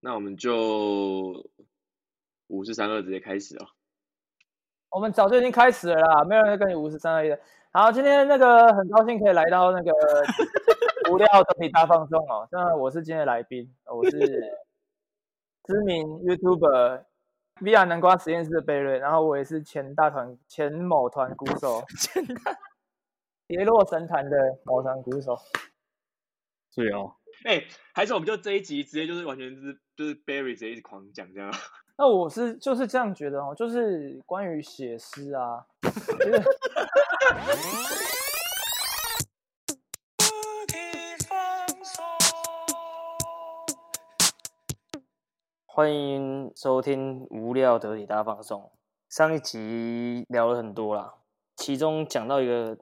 那我们就五四三二直接开始哦。我们早就已经开始了啦，没有人跟你五四三二一的。好，今天那个很高兴可以来到那个 无料得体大放送哦。那我是今天的来宾，我是 知名 YouTuber VR 南瓜实验室的贝瑞，然后我也是前大团前某团鼓手，前大跌落神坛的某团鼓手。对哦，哎、欸，还是我们就这一集直接就是完全是就是 Barry 直接一直狂讲这样。那我是就是这样觉得哦，就是关于写诗啊，欢迎收听无料得体大放送。上一集聊了很多啦，其中讲到一个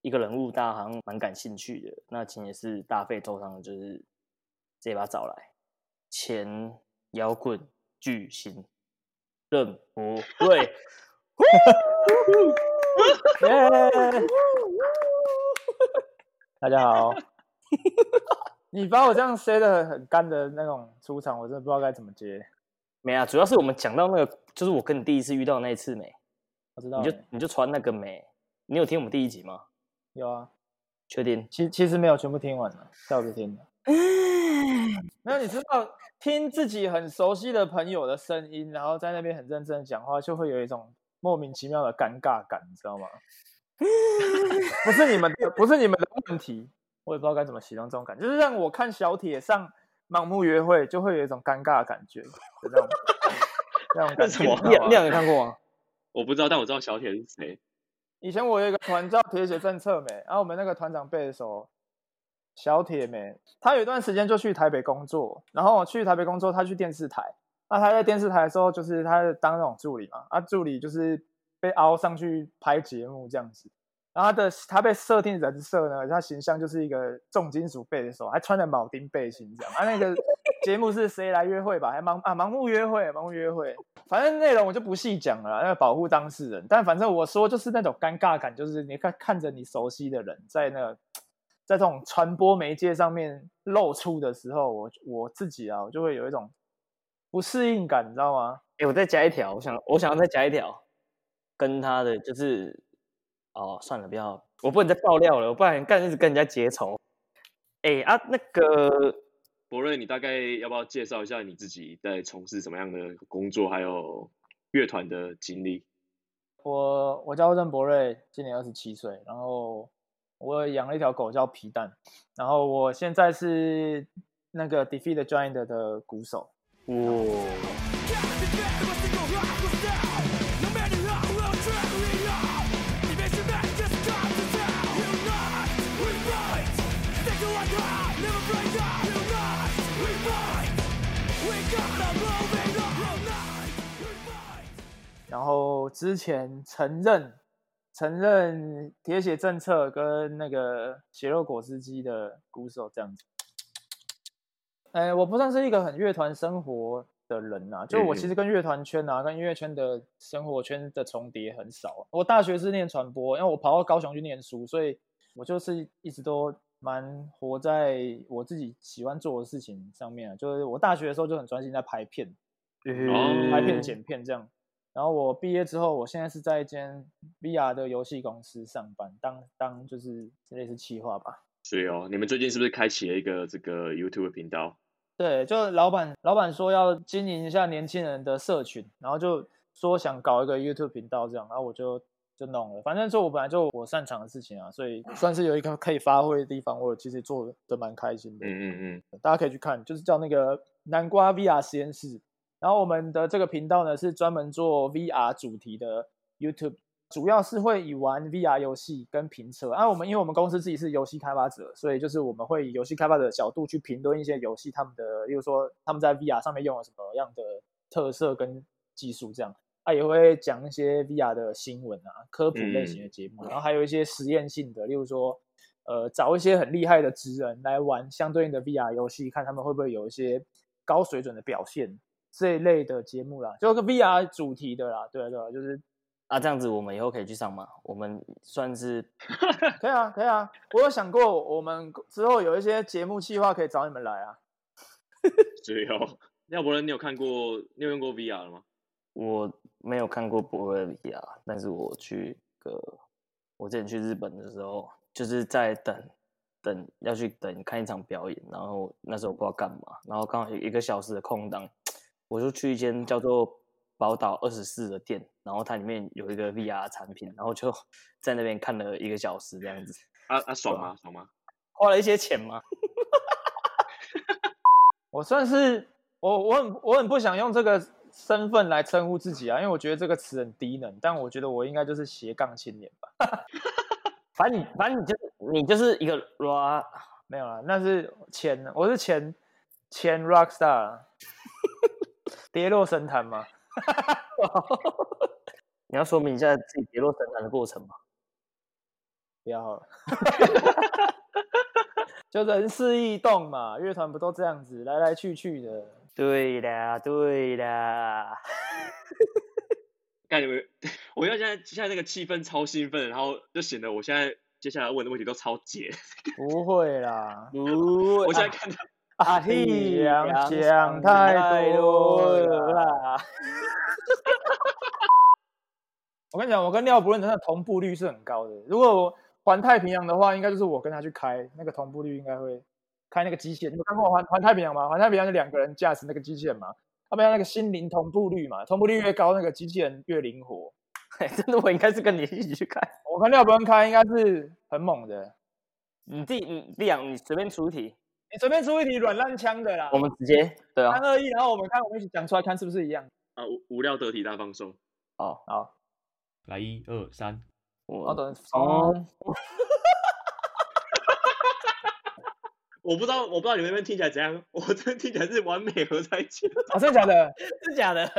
一个人物，大家好像蛮感兴趣的。那今天是大费周章，就是直接把他找来前摇滚。巨星任 博瑞 大家好。你把我这样塞的很干的那种出场，我真的不知道该怎么接。没啊，主要是我们讲到那个，就是我跟你第一次遇到的那一次没？我知道。你就你就传那个没？你有听我们第一集吗？有啊。确定？其其实没有全部听完了，笑着听的。没有，你知道。听自己很熟悉的朋友的声音，然后在那边很认真的讲话，就会有一种莫名其妙的尴尬感，你知道吗？不是你们的，不是你们的问题，我也不知道该怎么形容这种感觉，就是让我看小铁上盲目约会，就会有一种尴尬的感觉，就这种这种感觉。什么？你你有看过吗？我不知道，但我知道小铁是谁。以前我有一个团叫铁血政策没，然后我们那个团长背的时候。小铁妹，她有一段时间就去台北工作，然后去台北工作，她去电视台。那她在电视台的时候，就是她当那种助理嘛，啊，助理就是被凹上去拍节目这样子。然后她的她被设定人设呢，她形象就是一个重金属贝的手，还穿着铆钉背心这样。啊，那个 节目是谁来约会吧？还盲啊盲目约会，盲目约会。反正内容我就不细讲了，那个保护当事人。但反正我说就是那种尴尬感，就是你看看着你熟悉的人在那。在这种传播媒介上面露出的时候，我我自己啊，我就会有一种不适应感，你知道吗？哎，我再加一条，我想我想要再加一条，跟他的就是，哦，算了，不要，我不能再爆料了，我不然干一直跟人家结仇。哎啊，那个博瑞，你大概要不要介绍一下你自己在从事什么样的工作，还有乐团的经历？我我叫任博瑞，今年二十七岁，然后。我养了一条狗叫皮蛋，然后我现在是那个 Defeat the Giant 的鼓手。哇！然后之前承认。承认铁血政策跟那个血肉果汁机的鼓手这样子，哎，我不算是一个很乐团生活的人呐、啊，就我其实跟乐团圈啊，跟音乐圈的生活圈的重叠很少。我大学是念传播，因为我跑到高雄去念书，所以我就是一直都蛮活在我自己喜欢做的事情上面啊。就是我大学的时候就很专心在拍片，嗯、拍片剪片这样。然后我毕业之后，我现在是在一间 VR 的游戏公司上班，当当就是类似企划吧。是哦，你们最近是不是开启了一个这个 YouTube 频道？对，就老板老板说要经营一下年轻人的社群，然后就说想搞一个 YouTube 频道这样，然后我就就弄了。反正就我本来就我擅长的事情啊，所以算是有一个可以发挥的地方，我其实做的蛮开心的。嗯嗯嗯，大家可以去看，就是叫那个南瓜 VR 实验室。然后我们的这个频道呢，是专门做 VR 主题的 YouTube，主要是会以玩 VR 游戏跟评测。啊，我们因为我们公司自己是游戏开发者，所以就是我们会以游戏开发者的角度去评论一些游戏他们的，例如说他们在 VR 上面用了什么样的特色跟技术这样。啊，也会讲一些 VR 的新闻啊，科普类型的节目，然后还有一些实验性的，例如说，呃，找一些很厉害的职人来玩相对应的 VR 游戏，看他们会不会有一些高水准的表现。这一类的节目啦，就个 VR 主题的啦，对啊对啊，就是啊，这样子我们以后可以去上吗？我们算是 可以啊，可以啊。我有想过，我们之后有一些节目计划可以找你们来啊。只有廖伯伦，你有看过？你有用过 VR 了吗？我没有看过博尔 VR，但是我去个，我之前去日本的时候，就是在等等要去等看一场表演，然后那时候我不知道干嘛，然后刚好有一个小时的空档，我就去一间叫做宝岛二十四的店，然后它里面有一个 VR 产品，然后就 在那边看了一个小时这样子。啊啊，爽吗？爽吗？花了一些钱吗？我算是我我很我很不想用这个身份来称呼自己啊，因为我觉得这个词很低能。但我觉得我应该就是斜杠青年吧。反正你反正你就是你就是一个 rock，没有啦，那是前我是前前 rock star，跌落神坛吗？你要说明一下自己跌落神坛的过程吗？不要好了。就人事异动嘛，乐团不都这样子来来去去的？对啦，对啦。感觉我要现在现在那个气氛超兴奋，然后就显得我现在接下来问的问题都超解。不会啦，不会。我现在看到阿弟想太多了啦。我跟你讲，我跟廖博伦的同步率是很高的。如果我环太平洋的话，应该就是我跟他去开那个同步率，应该会开那个机器人。你有看过环环太平洋吗？环太平洋是两个人驾驶那个机器人嘛？他们要那个心灵同步率嘛？同步率越高，那个机器人越灵活。嘿，真的，我应该是跟你一起去开。我跟廖博文开，应该是很猛的。你弟，你弟养，你随便出题，你随便出一题软烂枪的啦。我们直接对啊，三二一，然后我们看，我们一起讲出来，看是不是一样。啊，无无料得体大放送。好好，来一二三，我等哦。我不知道，我不知道你们那边听起来怎样。我这边听起来是完美合在一起。哦，真的假的？是假的。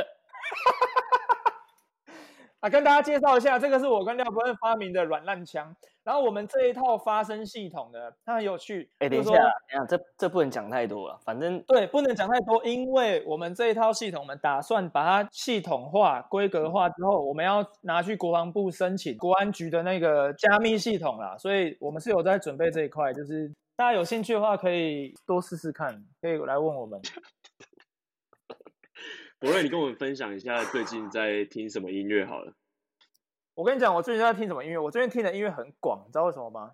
啊，跟大家介绍一下，这个是我跟廖伯恩发明的软烂枪。然后我们这一套发声系统的，它很有趣。哎，等一下，等一下，这这不能讲太多了。反正对，不能讲太多，因为我们这一套系统，我们打算把它系统化、规格化之后，我们要拿去国防部申请国安局的那个加密系统啦。所以我们是有在准备这一块，就是。大家有兴趣的话，可以多试试看，可以来问我们。博瑞，你跟我们分享一下最近在听什么音乐好了。我跟你讲，我最近在听什么音乐？我最近听的音乐很广，你知道为什么吗？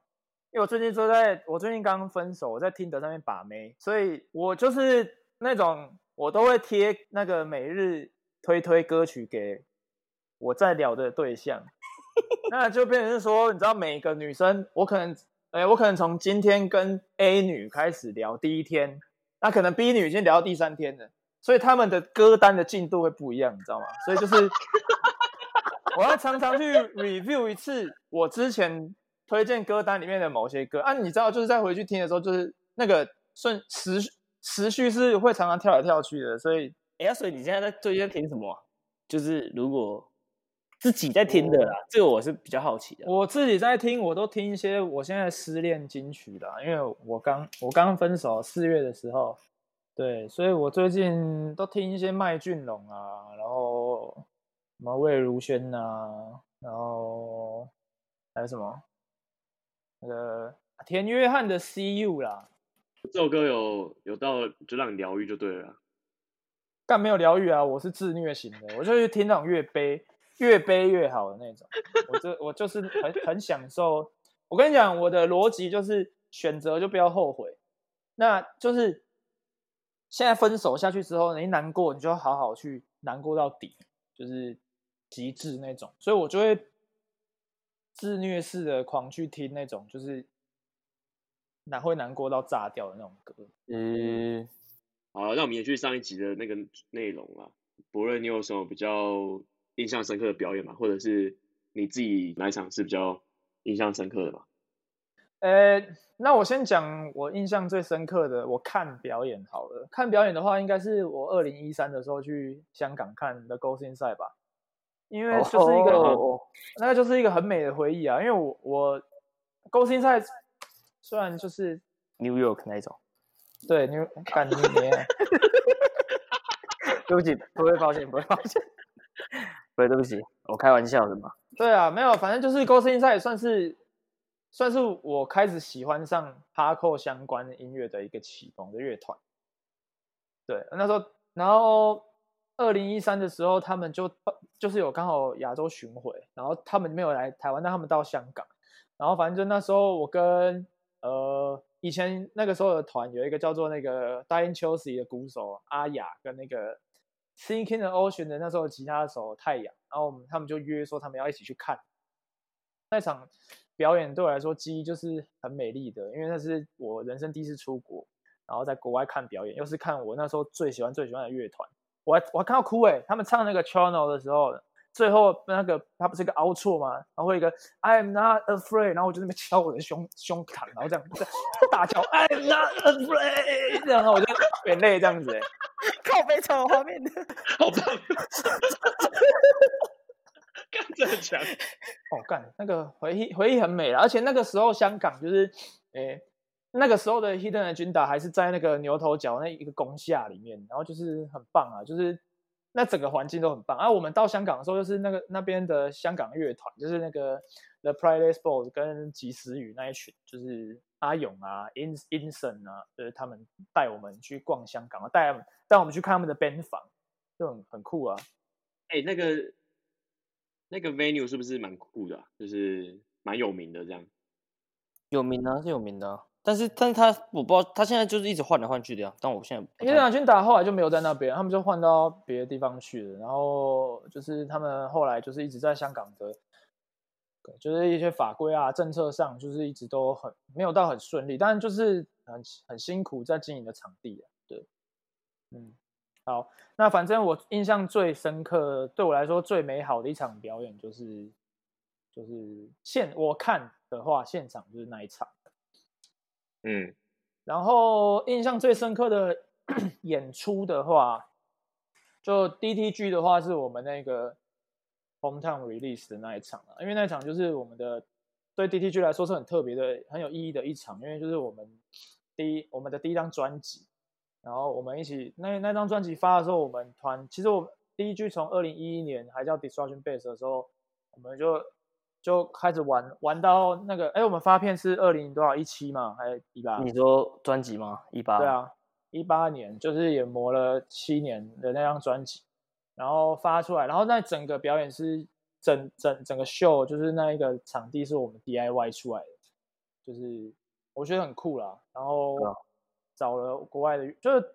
因为我最近就在，我最近刚分手，我在听得上面把妹，所以我就是那种我都会贴那个每日推推歌曲给我在聊的对象，那就变成是说，你知道每个女生，我可能。哎，我可能从今天跟 A 女开始聊第一天，那可能 B 女已经聊到第三天了，所以他们的歌单的进度会不一样，你知道吗？所以就是我要常常去 review 一次我之前推荐歌单里面的某些歌啊，你知道，就是在回去听的时候，就是那个顺时时序是会常常跳来跳去的，所以哎呀，所以你现在在最近在听什么？就是如果。自己在听的啦，这个我是比较好奇的。我自己在听，我都听一些我现在失恋金曲啦，因为我刚我刚分手四月的时候，对，所以我最近都听一些麦浚龙啊，然后什么魏如萱啊，然后还有什么那个田约翰的《See You》啦。这首歌有有到就让你疗愈就对了。但没有疗愈啊，我是自虐型的，我就是听那种越悲。越悲越好的那种，我这我就是很很享受。我跟你讲，我的逻辑就是选择就不要后悔。那就是现在分手下去之后，你一难过，你就要好好去难过到底，就是极致那种。所以我就会自虐式的狂去听那种，就是难会难过到炸掉的那种歌。嗯，好，那我们延续上一集的那个内容啊，博瑞，你有什么比较？印象深刻的表演吗，或者是你自己哪一场是比较印象深刻的吧？呃，那我先讲我印象最深刻的，我看表演好了。看表演的话，应该是我二零一三的时候去香港看 The Ghost Inside 吧，因为就是一个，oh, oh, oh, oh. 那个就是一个很美的回忆啊。因为我我 Ghost Inside 虽然就是 New York 那一种，对，New 看今年，对不起，不会抱歉，不会抱歉。对，对不起，我开玩笑的嘛。对啊，没有，反正就是 Ghost Inside 算是算是我开始喜欢上 Hardcore 相关音乐的一个启蒙的乐团。对，那时候，然后二零一三的时候，他们就就是有刚好亚洲巡回，然后他们没有来台湾，但他们到香港，然后反正就那时候我跟呃以前那个时候的团有一个叫做那个 Dying Chelsea 的鼓手阿雅跟那个 Sinking Ocean 的那时候吉他手太阳，然后我们他们就约说他们要一起去看那场表演，对我来说记忆就是很美丽的，因为那是我人生第一次出国。然后在国外看表演，又是看我那时候最喜欢最喜欢的乐团，我我还看到哭诶，他们唱那个 Channel 的时候，最后那个他不是一个 outro 吗？然后会一个 I'm not afraid，然后我就在那边敲我的胸胸膛，然后这样大叫 I'm not afraid，然后我就眼泪这样子诶，靠北超有画面的，好棒，干这么强，哦干那个回忆回忆很美了，而且那个时候香港就是诶。那个时候的 Hidden Agenda 还是在那个牛头角那一个工厦里面，然后就是很棒啊，就是那整个环境都很棒。啊，我们到香港的时候，就是那个那边的香港乐团，就是那个 The Playlist Boys 跟及时雨那一群，就是阿勇啊、In Inson 啊，就是他们带我们去逛香港啊，带带我们去看他们的 band 房，就很很酷啊。哎、欸，那个那个 venue 是不是蛮酷的、啊？就是蛮有名的这样。有名啊，是有名的、啊。但是，但是他我不知道，他现在就是一直换来换去的呀。但我现在因为两军打后来就没有在那边，他们就换到别的地方去了。然后就是他们后来就是一直在香港的，就是一些法规啊、政策上，就是一直都很没有到很顺利，但就是很很辛苦在经营的场地啊。对，嗯，好，那反正我印象最深刻，对我来说最美好的一场表演，就是就是现我看的话，现场就是那一场。嗯，然后印象最深刻的 演出的话，就 DTG 的话是我们那个 Hometown Release 的那一场啊，因为那一场就是我们的对 DTG 来说是很特别的、很有意义的一场，因为就是我们第一我们的第一张专辑，然后我们一起那那张专辑发的时候，我们团其实我 DTG 从二零一一年还叫 Destruction Base 的时候，我们就。就开始玩玩到那个，哎，我们发片是二零多少一七嘛？还是一八？你说专辑吗？一八？对啊，一八年就是也磨了七年的那张专辑，然后发出来，然后那整个表演是整整整个秀，就是那一个场地是我们 DIY 出来的，就是我觉得很酷啦。然后找了国外的，就是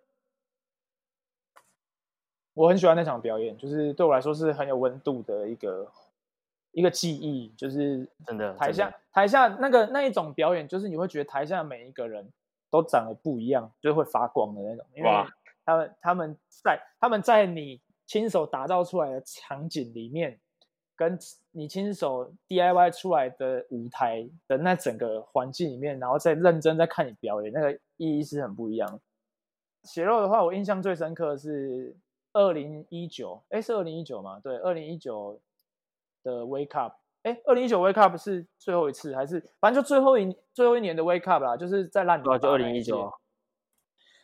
我很喜欢那场表演，就是对我来说是很有温度的一个。一个记忆就是真的，台下台下那个那一种表演，就是你会觉得台下每一个人都长得不一样，就会发光的那种。因为他们他们在他们在你亲手打造出来的场景里面，跟你亲手 DIY 出来的舞台的那整个环境里面，然后再认真在看你表演，那个意义是很不一样。血肉的话，我印象最深刻的是二零一九，哎，是二零一九吗？对，二零一九。的 Wake Up，哎，二零一九 Wake Up 是最后一次还是反正就最后一最后一年的 Wake Up 啦，就是在烂泥。就二零一九。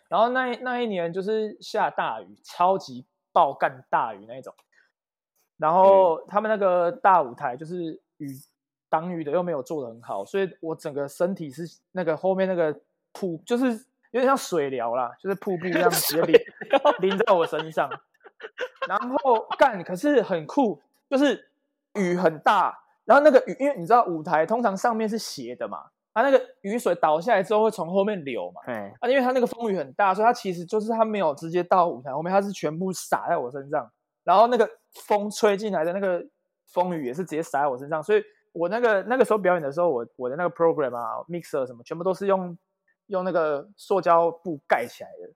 然后那那一年就是下大雨，超级爆干大雨那一种。然后他们那个大舞台就是雨挡雨的又没有做的很好，所以我整个身体是那个后面那个瀑，就是有点像水疗啦，就是瀑布这样直接淋 淋在我身上。然后干，可是很酷，就是。雨很大，然后那个雨，因为你知道舞台通常上面是斜的嘛，它那个雨水倒下来之后会从后面流嘛，对，啊，因为它那个风雨很大，所以它其实就是它没有直接到舞台后面，它是全部洒在我身上，然后那个风吹进来的那个风雨也是直接洒在我身上，所以我那个那个时候表演的时候，我我的那个 program 啊，mixer 什么，全部都是用用那个塑胶布盖起来的，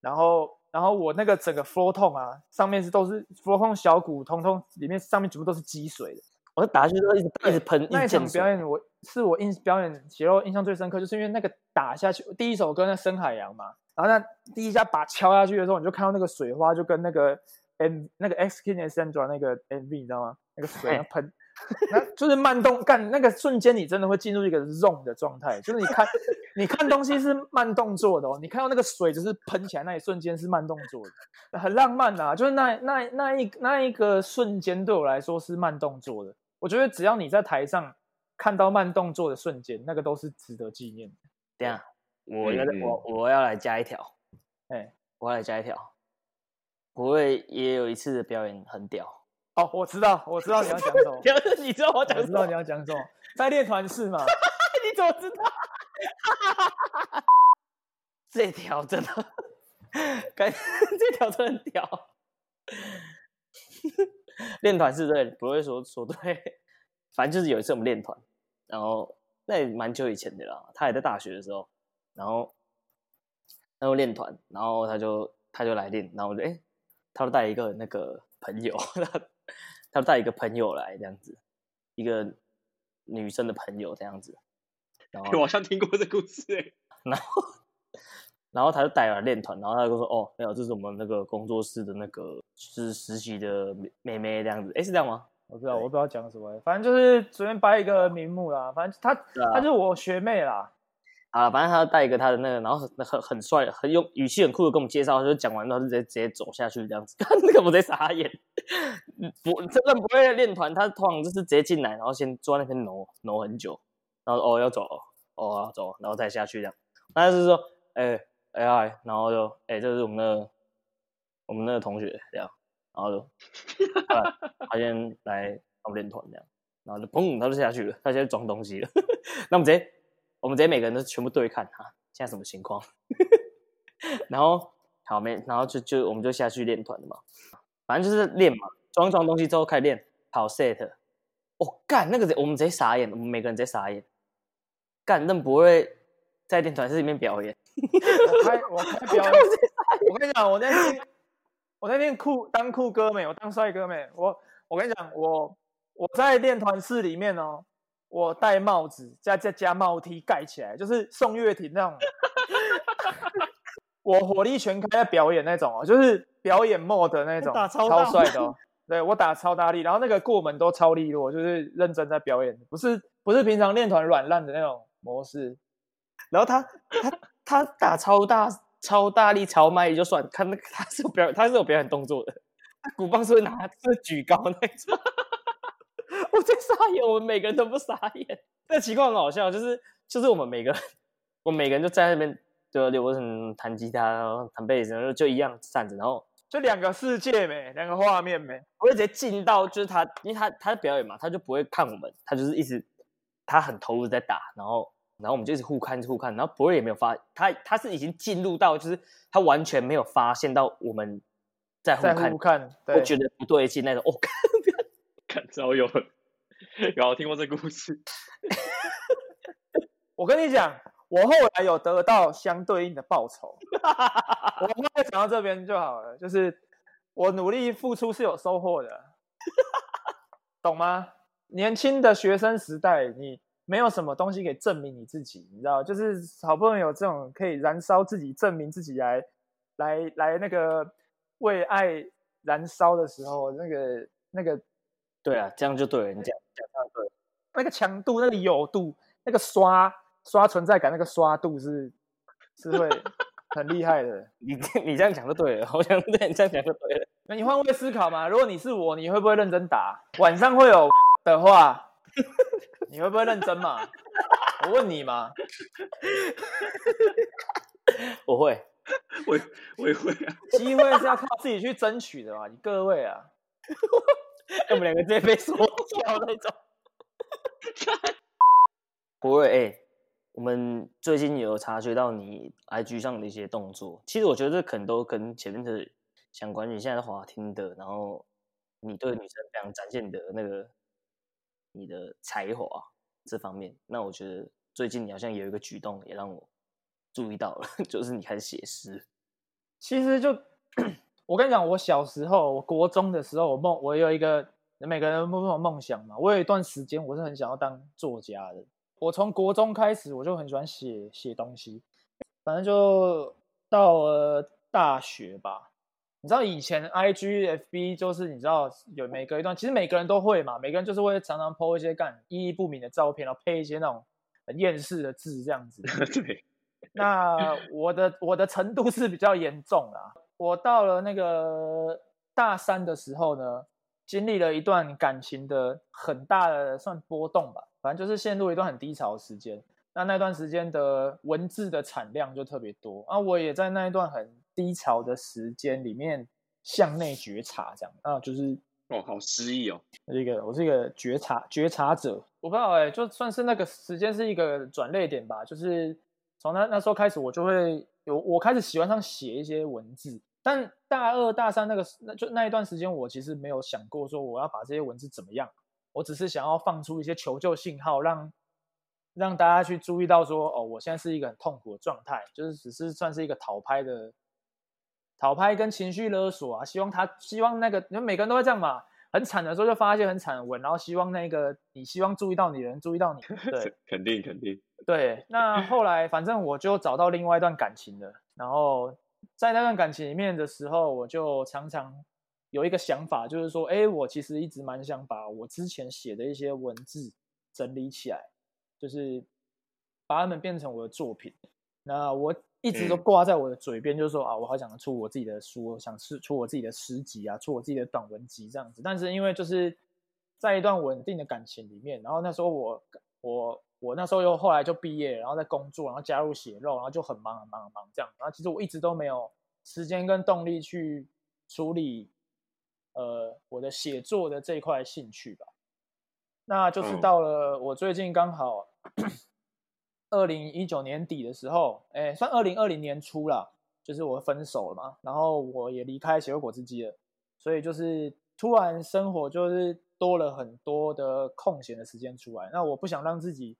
然后。然后我那个整个 floor tone 啊，上面是都是 floor tone 小鼓，通通里面上面全部都是积水的。我打下去都一直一直喷。那一场表演我是我印表演血肉印象最深刻，就是因为那个打下去第一首歌那深海洋嘛，然后那第一下把敲下去的时候，你就看到那个水花就跟那个 M 那个 X King and Sandra 那个 MV 你知道吗？那个水要喷。那就是慢动干那个瞬间，你真的会进入一个 zone 的状态。就是你看，你看东西是慢动作的哦。你看到那个水就是喷起来那一瞬间是慢动作的，很浪漫啊。就是那那那一那一个瞬间对我来说是慢动作的。我觉得只要你在台上看到慢动作的瞬间，那个都是值得纪念的。这样，我要我我要来加一条。哎，我要来加一条，不会也有一次的表演很屌。哦，我知道，我知道你要讲什么。你知道我讲什么？我知道你要讲什么，在练团式嘛。你怎么知道？这条真的，感这条真的很屌。练团是对，不会说说对，反正就是有一次我们练团，然后那也蛮久以前的啦。他还在大学的时候，然后他就练团，然后他就他就来练，然后我就哎，他就带一个那个朋友，他他带一个朋友来这样子，一个女生的朋友这样子。然后我好像听过这故事哎。然后然后他就带来练团，然后他就说：“哦，没有，这是我们那个工作室的那个是实习的妹妹这样子。”哎，是这样吗？我不知道，我不知道讲什么。反正就是随便掰一个名目啦。反正他她就是我学妹啦。啊，反正他带一个他的那个，然后很很很帅，很用语气很酷的跟我们介绍，就讲完之后就直接直接走下去这样子。那个我在傻眼，不真的不会练团，他通常就是直接进来，然后先坐在那边挪挪很久，然后哦要走，哦要走，然后再下去这样。那就是说，哎。AI，然后就，哎，这是我们的，我们那个同学这样，然后就，他先来我们练团这样，然后就砰，他就下去了，他现在装东西了。那我们直接，我们直接每个人都全部对看哈，现在什么情况？然后好没，然后就就我们就下去练团了嘛，反正就是练嘛，装装东西之后开始练，跑 set。哦，干那个我们直接傻眼，我们每个人直接傻眼，干那不会在练团室里面表演。我开我开 表演，我跟你讲，我那天我那天酷当酷哥没，我当帅哥没，我我跟你讲，我我在练团室里面哦，我戴帽子加加加帽 T 盖起来，就是宋岳庭那种，我火力全开在表演那种哦，就是表演 mode 的那种，超帅的哦，对我打超大力，然后那个过门都超利落，就是认真在表演，不是不是平常练团软烂的那种模式，然后他他。他打超大、超大力、超卖力就算，看那个他是有表演，他是有表演动作的。他鼓棒是会拿，是举高那种。我在傻眼，我们每个人都不傻眼。这个情况很好笑，就是就是我们每个人，我们每个人就在那边，就刘成弹吉他，然后弹贝斯，然后就一样站着，然后就两个世界没，两个画面没。我就直接进到，就是他，因为他他的表演嘛，他就不会看我们，他就是一直他很投入在打，然后。然后我们就一直互看互看，然后博瑞也没有发，他他是已经进入到，就是他完全没有发现到我们在互看，互看，我觉得不对劲那种。哦，看，早有有听过这故事。我跟你讲，我后来有得到相对应的报酬。我刚才讲到这边就好了，就是我努力付出是有收获的，懂吗？年轻的学生时代，你。没有什么东西可以证明你自己，你知道，就是好不容易有这种可以燃烧自己、证明自己来、来、来那个为爱燃烧的时候，那个、那个，对啊，这样就对了，你讲那个强度、那个有度、那个刷刷存在感、那个刷度是是会 很厉害的。你你这样讲就对了，我想对你这样讲就对了。那你换位思考嘛？如果你是我，你会不会认真打？晚上会有的话。你会不会认真嘛？我问你嘛。我会，我我也会啊。机会是要靠自己去争取的嘛，你各位啊。我们两个直接被说掉那种。不会，哎、我们最近有察觉到你 IG 上的一些动作，其实我觉得这可能都跟前面的相关。你现在是滑听的，然后你对女生非常展现的那个。你的才华这方面，那我觉得最近你好像有一个举动也让我注意到了，就是你开始写诗。其实就 我跟你讲，我小时候，我国中的时候，我梦，我有一个每个人都有梦想嘛。我有一段时间，我是很想要当作家的。我从国中开始，我就很喜欢写写东西，反正就到了大学吧。你知道以前 I G F B 就是你知道有每隔一段，其实每个人都会嘛，每个人就是会常常 po 一些干意义不明的照片，然后配一些那种很厌世的字这样子。对。那我的我的程度是比较严重啦。我到了那个大三的时候呢，经历了一段感情的很大的算波动吧，反正就是陷入一段很低潮的时间。那那段时间的文字的产量就特别多啊，我也在那一段很低潮的时间里面向内觉察，这样啊，就是哦，好诗意哦。一个我是一个觉察觉察者，我不知道哎、欸，就算是那个时间是一个转捩点吧，就是从那那时候开始，我就会有我开始喜欢上写一些文字。但大二大三那个那就那一段时间，我其实没有想过说我要把这些文字怎么样，我只是想要放出一些求救信号，让让大家去注意到说，哦，我现在是一个很痛苦的状态，就是只是算是一个讨拍的讨拍跟情绪勒索啊，希望他希望那个，因为每个人都会这样嘛，很惨的时候就发一些很惨的文，然后希望那个你希望注意到你的人注意到你，对，肯定肯定，对，那后来反正我就找到另外一段感情了，然后。在那段感情里面的时候，我就常常有一个想法，就是说，哎，我其实一直蛮想把我之前写的一些文字整理起来，就是把它们变成我的作品。那我一直都挂在我的嘴边，就是说啊，我好想出我自己的书，想出出我自己的诗集啊，出我自己的短文集这样子。但是因为就是在一段稳定的感情里面，然后那时候我我。我那时候又后来就毕业，然后在工作，然后加入血肉，然后就很忙很忙很忙这样。然后其实我一直都没有时间跟动力去处理，呃，我的写作的这一块兴趣吧。那就是到了我最近刚好二零一九年底的时候，哎，算二零二零年初了，就是我分手了嘛，然后我也离开血肉果汁机了，所以就是突然生活就是多了很多的空闲的时间出来。那我不想让自己。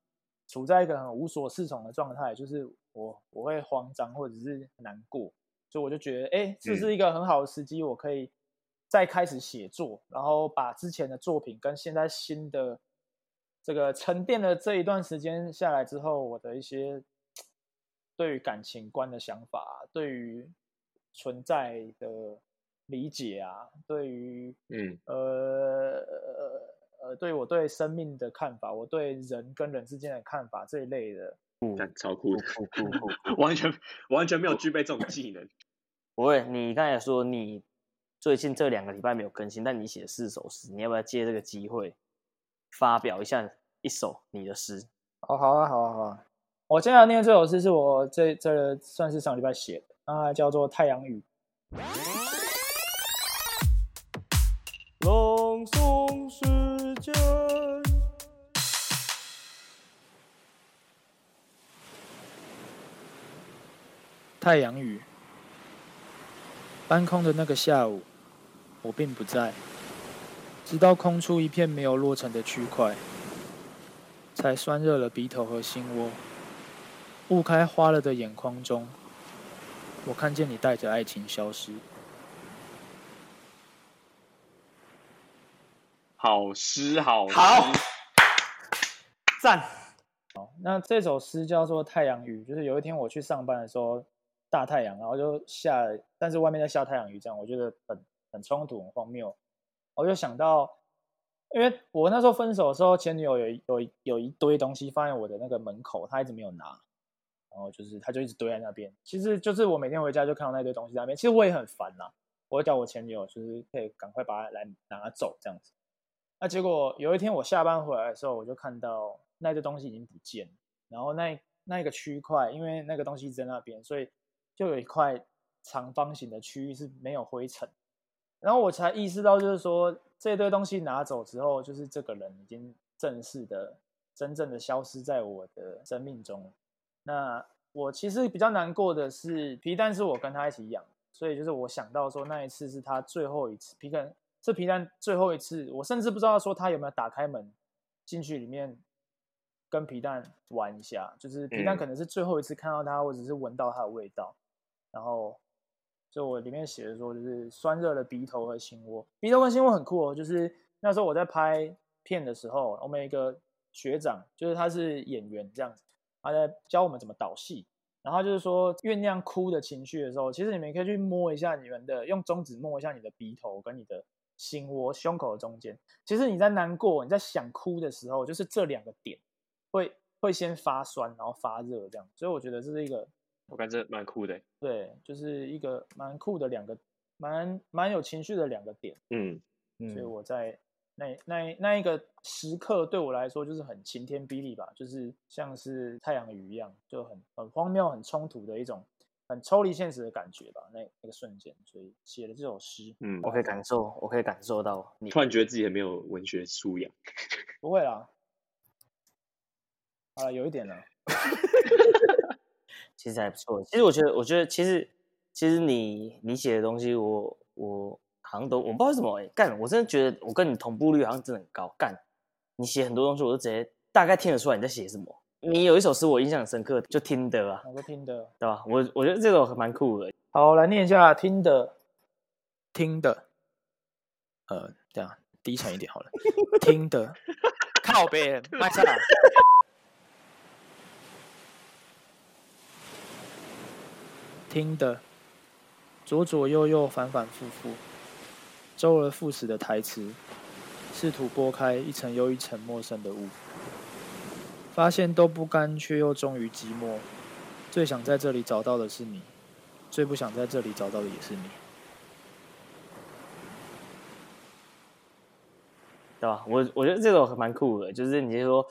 处在一个很无所适从的状态，就是我我会慌张或者是难过，所以我就觉得，哎，这是一个很好的时机，我可以再开始写作，然后把之前的作品跟现在新的这个沉淀了这一段时间下来之后，我的一些对于感情观的想法，对于存在的理解啊，对于嗯呃。呃，对我对生命的看法，我对人跟人之间的看法这一类的，嗯，超酷的，酷酷酷，完全完全没有具备这种技能。不会，你刚才说你最近这两个礼拜没有更新，但你写四首诗，你要不要借这个机会发表一下一首你的诗？哦，好啊，好啊，好啊。我接下来念这首诗是我这这算是上礼拜写的，啊，叫做《太阳雨》。太阳雨，搬空的那个下午，我并不在。直到空出一片没有落成的区块，才酸热了鼻头和心窝。雾开花了的眼眶中，我看见你带着爱情消失。好诗，好诗，好，赞。好，那这首诗叫做《太阳雨》，就是有一天我去上班的时候，大太阳，然后就下，但是外面在下太阳雨，这样我觉得很很冲突，很荒谬。我就想到，因为我那时候分手的时候，前女友有有有一堆东西放在我的那个门口，她一直没有拿，然后就是她就一直堆在那边。其实就是我每天回家就看到那堆东西在那边，其实我也很烦呐。我会叫我前女友就是可以赶快把它来拿走这样子。那结果有一天我下班回来的时候，我就看到那堆东西已经不见了。然后那那一个区块，因为那个东西在那边，所以就有一块长方形的区域是没有灰尘。然后我才意识到，就是说这堆东西拿走之后，就是这个人已经正式的、真正的消失在我的生命中。那我其实比较难过的是，皮蛋是我跟他一起养，所以就是我想到说那一次是他最后一次皮蛋。这皮蛋最后一次，我甚至不知道说他有没有打开门进去里面跟皮蛋玩一下，就是皮蛋可能是最后一次看到他，或者是闻到他的味道。然后，就我里面写的说，就是酸热的鼻头和心窝。鼻头跟心窝很酷哦，就是那时候我在拍片的时候，我们一个学长，就是他是演员这样子，他在教我们怎么导戏。然后就是说酝酿哭的情绪的时候，其实你们可以去摸一下你们的，用中指摸一下你的鼻头跟你的。心窝、胸口的中间，其实你在难过、你在想哭的时候，就是这两个点会会先发酸，然后发热这样。所以我觉得这是一个，我感觉蛮酷的。对，就是一个蛮酷的两个，蛮蛮有情绪的两个点。嗯，所以我在那那那一个时刻，对我来说就是很晴天霹雳吧，就是像是太阳雨一样，就很很荒谬、很冲突的一种。很抽离现实的感觉吧，那那个瞬间，所以写了这首诗。嗯，我可以感受，我可以感受到你突然觉得自己很没有文学素养。不会啦，啊，有一点了。其实还不错。其实我觉得，我觉得其实其实你你写的东西我，我我好像都我不知道为什么哎、欸，干，我真的觉得我跟你同步率好像真的很高。干，你写很多东西，我都直接大概听得出来你在写什么。你有一首诗我印象很深刻，就听的啊，我都听的，对吧？我我觉得这首蛮酷的。好，来念一下听的，听的，呃，这样低沉一点好了，听的，靠边，麦上。听的，左左右右，反反复复，周而复始的台词，试图拨开一层又一层陌生的雾。发现都不甘，却又终于寂寞。最想在这里找到的是你，最不想在这里找到的也是你，对吧？我我觉得这种蛮酷的，就是你就说，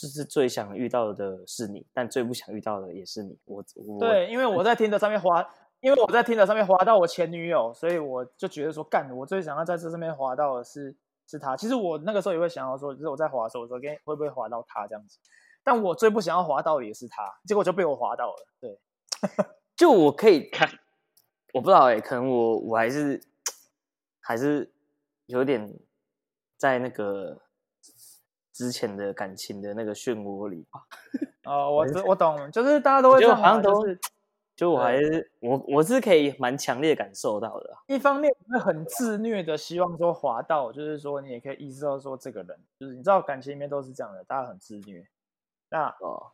就是最想遇到的是你，但最不想遇到的也是你。我我对，因为我在听的上面滑，因为我在听的上面滑到我前女友，所以我就觉得说，干，我最想要在这上面滑到的是。是他，其实我那个时候也会想要说，就是我在滑的时候，我说，跟会不会滑到他这样子？但我最不想要滑到的也是他，结果就被我滑到了。对，就我可以看，我不知道哎、欸，可能我我还是 还是有点在那个之前的感情的那个漩涡里吧。哦，我我懂，就是大家都会这样，好像都是。就我还是我我是可以蛮强烈感受到的。一方面会很自虐的希望说滑到，就是说你也可以意识到说这个人，就是你知道感情里面都是这样的，大家很自虐。那哦，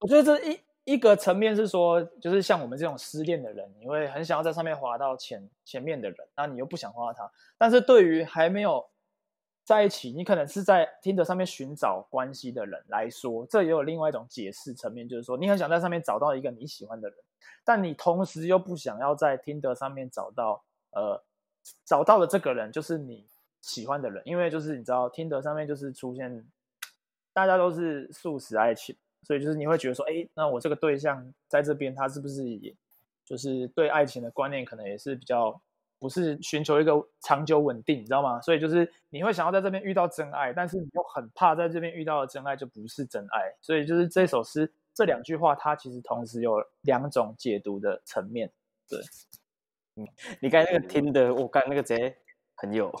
我觉得这一一个层面是说，就是像我们这种失恋的人，你会很想要在上面滑到前前面的人，那你又不想滑到他。但是对于还没有在一起，你可能是在 Tinder 上面寻找关系的人来说，这也有另外一种解释层面，就是说你很想在上面找到一个你喜欢的人。但你同时又不想要在 Tinder 上面找到，呃，找到的这个人就是你喜欢的人，因为就是你知道 Tinder 上面就是出现，大家都是速食爱情，所以就是你会觉得说，哎，那我这个对象在这边，他是不是也就是对爱情的观念可能也是比较不是寻求一个长久稳定，你知道吗？所以就是你会想要在这边遇到真爱，但是你又很怕在这边遇到的真爱就不是真爱，所以就是这首诗。这两句话，它其实同时有两种解读的层面。对，嗯，你刚才那个听的，我刚才那个贼很有，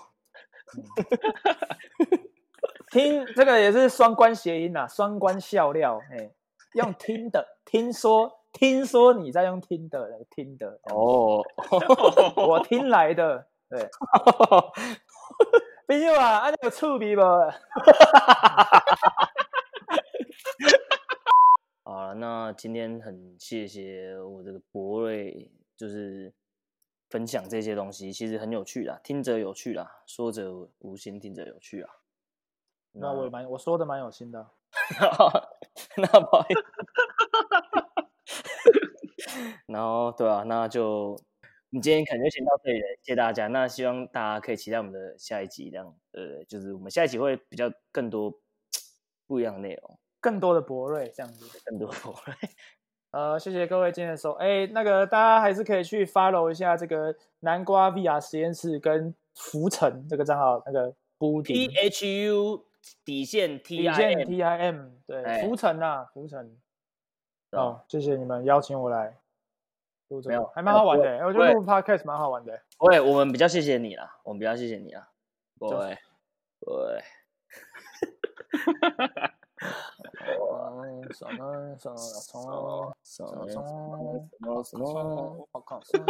听这个也是双关谐音呐，双关笑料。哎，用听的，听说，听说你在用听的，听的。哦，我听来的，对。毕竟啊，按那个触笔吧。好，那今天很谢谢我这个博瑞，就是分享这些东西，其实很有趣啦，听者有趣啦，说者无心，听者有趣啊。那，那我也蛮我说的蛮有心的，那不好意思。然后对啊，那就我们今天可能就先到这里了，谢谢大家。那希望大家可以期待我们的下一集，这样呃，就是我们下一集会比较更多不一样的内容。更多的博瑞这样子，更多博瑞。呃，谢谢各位今天的收。哎，那个大家还是可以去 follow 一下这个南瓜 VR 实验室跟浮尘这个账号，那个布丁 T H U 底线 T I M T I M 对，浮尘呐，浮尘。哦，谢谢你们邀请我来录这个，没有，还蛮好玩的。我觉得录 podcast 蛮好玩的。对，我们比较谢谢你啦，我们比较谢谢你了。对，对。什么什么什么什么什么什么什么？